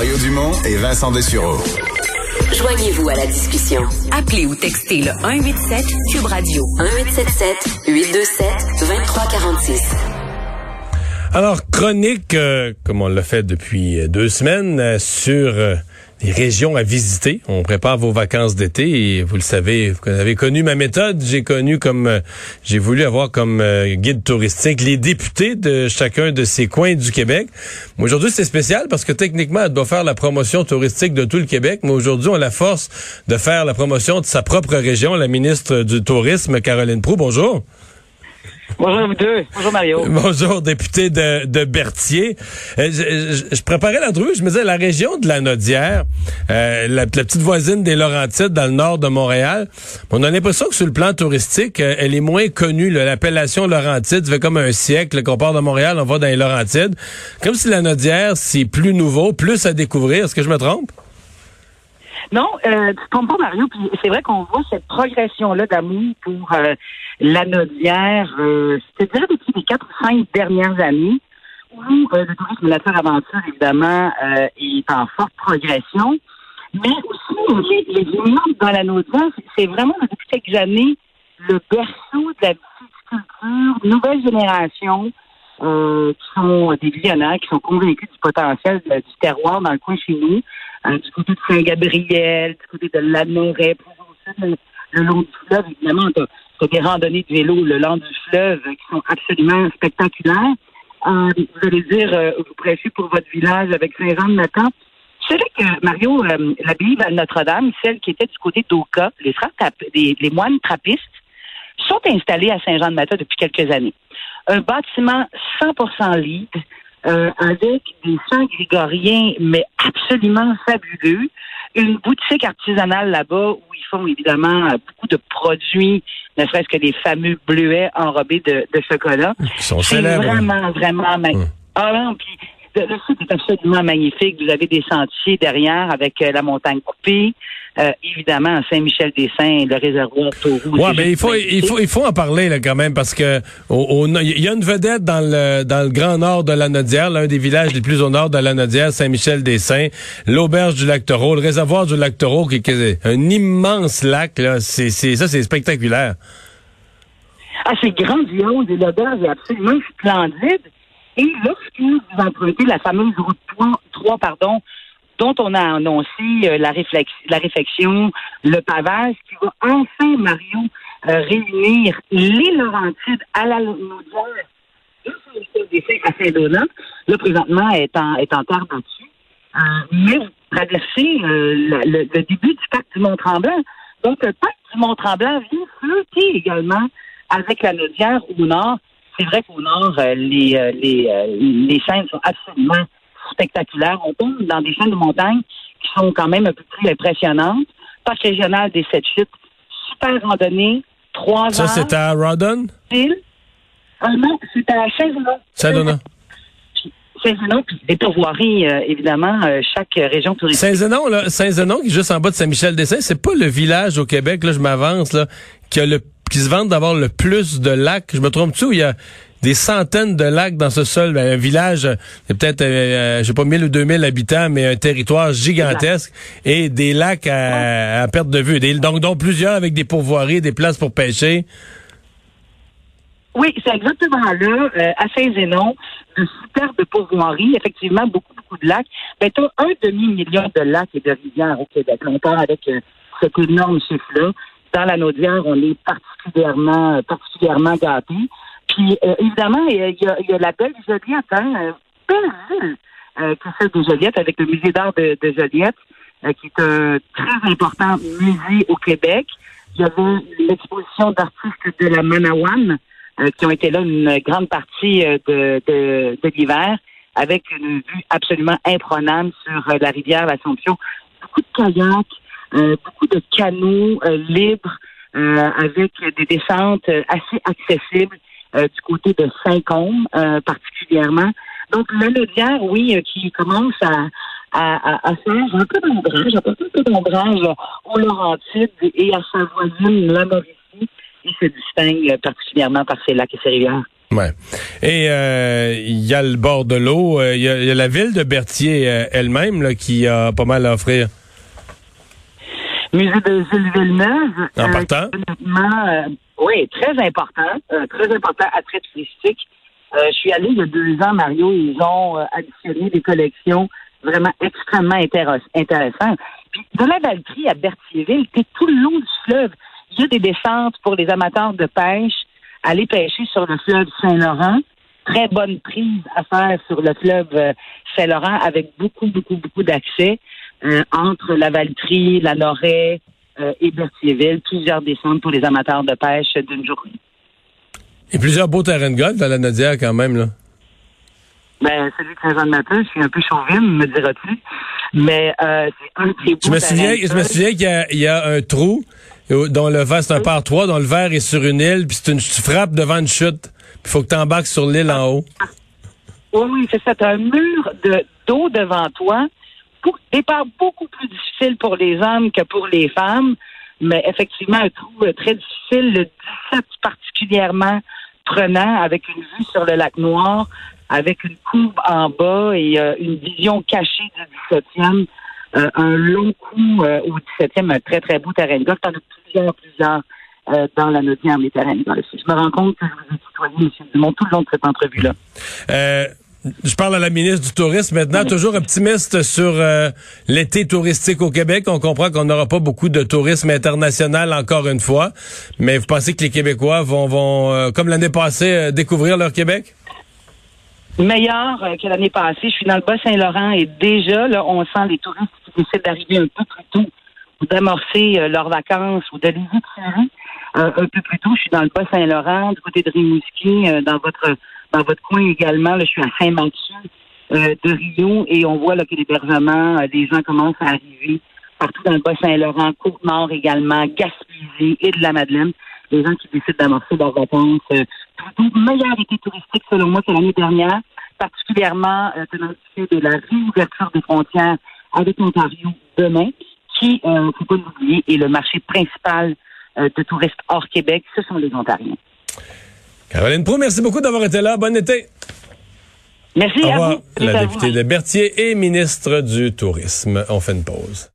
Mario Dumont et Vincent Dessureau. Joignez-vous à la discussion. Appelez ou textez le 187 Cube Radio 1877 827 2346. Alors, chronique, euh, comme on l'a fait depuis deux semaines, euh, sur euh, les régions à visiter. On prépare vos vacances d'été vous le savez, vous avez connu ma méthode. J'ai connu comme, j'ai voulu avoir comme guide touristique les députés de chacun de ces coins du Québec. Aujourd'hui, c'est spécial parce que techniquement, elle doit faire la promotion touristique de tout le Québec, mais aujourd'hui, on a la force de faire la promotion de sa propre région. La ministre du Tourisme, Caroline Proux, bonjour. Bonjour vous deux. Bonjour Mario. Bonjour député de, de Berthier. Euh, je, je, préparais l'entrevue, je me disais la région de la Nodière, euh, la, petite voisine des Laurentides dans le nord de Montréal, on a l'impression que sur le plan touristique, euh, elle est moins connue. L'appellation Laurentide, ça fait comme un siècle qu'on part de Montréal, on va dans les Laurentides. Comme si la Nodière, c'est plus nouveau, plus à découvrir. Est-ce que je me trompe? Non, euh, tu te pas, Mario. Puis c'est vrai qu'on voit cette progression-là d'amour pour euh, la Nodière, euh, c'est-à-dire depuis les quatre ou cinq dernières années, où euh, le tourisme nature aventure, évidemment, euh, est en forte progression. Mais aussi, les, les dans la Nodière, c'est vraiment depuis quelques années le berceau de la culture, nouvelle génération, euh, qui sont des visionnaires, qui sont convaincus du potentiel du terroir dans le coin chez nous, euh, du côté de Saint-Gabriel, du côté de Lanoret, le, le long du fleuve, évidemment, as, des randonnées de vélo le long du fleuve qui sont absolument spectaculaires. Euh, vous allez dire, euh, vous prêchez pour votre village avec Saint-Jean-de-Nathan. Vous savez que, Mario, euh, l'abbaye Notre-Dame, celle qui était du côté d'Oka, les, les, les moines trappistes, sont installés à Saint-Jean-de-Mata depuis quelques années. Un bâtiment 100% libre, euh, avec des saints grégoriens, mais absolument fabuleux. Une boutique artisanale là-bas où ils font évidemment beaucoup de produits, ne serait-ce que des fameux bleuets enrobés de, de chocolat. C'est vraiment, vraiment magnifique. Hum. Ah non, puis le site est absolument magnifique. Vous avez des sentiers derrière avec euh, la montagne coupée. Euh, évidemment, Saint-Michel-des-Saints, le réservoir Taurou. Ouais, mais il faut, il faut, il faut en parler là quand même parce que il y a une vedette dans le dans le grand nord de la Nodière, l'un des villages les plus au nord de la Nodière, Saint-Michel-des-Saints, l'auberge du lac Taureau, le réservoir du lac Taureau, qui, est un immense lac là. C'est, c'est ça, c'est spectaculaire. Ah, c'est grandiose et l'auberge est absolument splendide. Et lorsque vous empruntez la fameuse route 3, pardon, dont on a annoncé euh, la, la réflexion, le pavage, qui va enfin, Mario, euh, réunir les Laurentides à la Naudière à Saint-Donat. Là, présentement, est en, est en terre battue. Euh, mais vous traversez le, début du parc du Mont-Tremblant. Donc, le parc du Mont-Tremblant vient flotter également avec la Naudière au nord c'est vrai qu'au nord, les, les, les scènes sont absolument spectaculaires. On tombe dans des chaînes de montagne qui sont quand même un peu plus impressionnantes. Parc régional des sept chutes, super randonnée, trois. Ça, c'est à Rawdon? non, c'est à Saint-Zenon. Saint-Zenon. Saint-Zenon, puis des pourvoiries, évidemment, chaque région touristique. Saint-Zenon, là, Saint-Zenon, qui est juste en bas de Saint-Michel-des-Saints, c'est pas le village au Québec, là, je m'avance, là, qui a le qui se vantent d'avoir le plus de lacs. Je me trompe-tu il y a des centaines de lacs dans ce seul ben, un village, il peut-être, euh, je sais pas, 1000 ou 2000 habitants, mais un territoire gigantesque et des lacs à, perte de vue. donc, donc plusieurs avec des pourvoiries, des places pour pêcher. Oui, c'est exactement là, euh, à Saint-Zénon, de superbes pourvoiries, effectivement, beaucoup, beaucoup de lacs. Ben, tu un demi-million de lacs et de rivières au Québec. On part avec euh, cet énorme chiffre-là dans la Naudière, on est particulièrement, particulièrement gâtés. Puis, euh, évidemment, il y, a, la belle Joliette, hein, euh, belle ville, euh, que celle de Joliette, avec le musée d'art de, Joliette, euh, qui est un très important musée au Québec. Il y avait l'exposition d'artistes de la Manawan, qui ont été là une grande partie de, de, de l'hiver, avec une vue absolument imprenable sur la rivière L'Assomption. Beaucoup de kayaks, beaucoup de euh, libres avec des descentes assez accessibles du côté de Saint-Côme particulièrement. Donc la Naudière, oui, qui commence à, à, à, faire un peu d'ombrage, un peu d'ombrage au Laurentide et à sa voisine, la Mauricie, qui se distingue particulièrement par ses lacs et ses rivières. Ouais. Et il y a le bord de l'eau, il y, a la ville de Berthier elle-même qui a pas mal à offrir. Musée de Gilles Villeneuve. En partant. oui, très important, très important, attrait touristique. je suis allé il y a deux ans, Mario, ils ont additionné des collections vraiment extrêmement intéressantes. Puis de la Valtrie à Berthierville, c'est tout le long du fleuve. Il y a des descentes pour les amateurs de pêche, aller pêcher sur le fleuve Saint-Laurent. Très bonne prise à faire sur le fleuve euh, Saint-Laurent avec beaucoup, beaucoup, beaucoup d'accès euh, entre la Valtrie, la Loret euh, et Berthierville. Plusieurs descentes pour les amateurs de pêche d'une journée. Et plusieurs beaux terrains de golf dans la Nodière quand même, là. Ben, celui de Saint-Jean-de-Matin, je suis un peu chauvine, me diras-tu. Mais euh, c'est un beau Je me souviens, je me souviens qu'il y, a un trou dont le verre, c'est un par trois, dont le verre est sur une île, puis c'est une, tu frappes devant une chute. Il faut que tu embarques sur l'île en haut. Oui, oui, c'est ça. un mur de d'eau devant toi. Départ beaucoup plus difficile pour les hommes que pour les femmes. Mais effectivement, un trou euh, très difficile, le 17 particulièrement prenant, avec une vue sur le lac Noir avec une courbe en bas et euh, une vision cachée du 17e. Euh, un long coup au 17e, un très, très beau terrain de golf. T'en as plusieurs, plusieurs dans la notière des terrains. Je me rends compte que je vous ai tutoyé, M. Dumont, tout le long de cette entrevue-là. Je parle à la ministre du Tourisme maintenant, toujours optimiste sur l'été touristique au Québec. On comprend qu'on n'aura pas beaucoup de tourisme international encore une fois, mais vous pensez que les Québécois vont, vont comme l'année passée, découvrir leur Québec? meilleur euh, que l'année passée. Je suis dans le Bas-Saint-Laurent et déjà, là, on sent les touristes qui décident d'arriver un peu plus tôt ou d'amorcer euh, leurs vacances ou les euh, un peu plus tôt. Je suis dans le Bas-Saint-Laurent, du côté de Rimouski, dans votre dans votre coin également. Là, je suis à Saint-Mathieu de Rio et on voit là, que l'hébergement, des gens commencent à arriver partout dans le Bas-Saint-Laurent, Côte-Nord également, Gaspésie et de la Madeleine. Les gens qui décident d'amorcer leurs vacances plutôt meilleur été touristique selon moi que l'année dernière, particulièrement euh, tenant de la réouverture des frontières avec l'Ontario demain, qui, il euh, faut pas l'oublier, est le marché principal euh, de touristes hors Québec, ce sont les Ontariens. Caroline Proux, merci beaucoup d'avoir été là. Bon été. Merci à vous. La députée de Berthier et ministre du Tourisme. On fait une pause.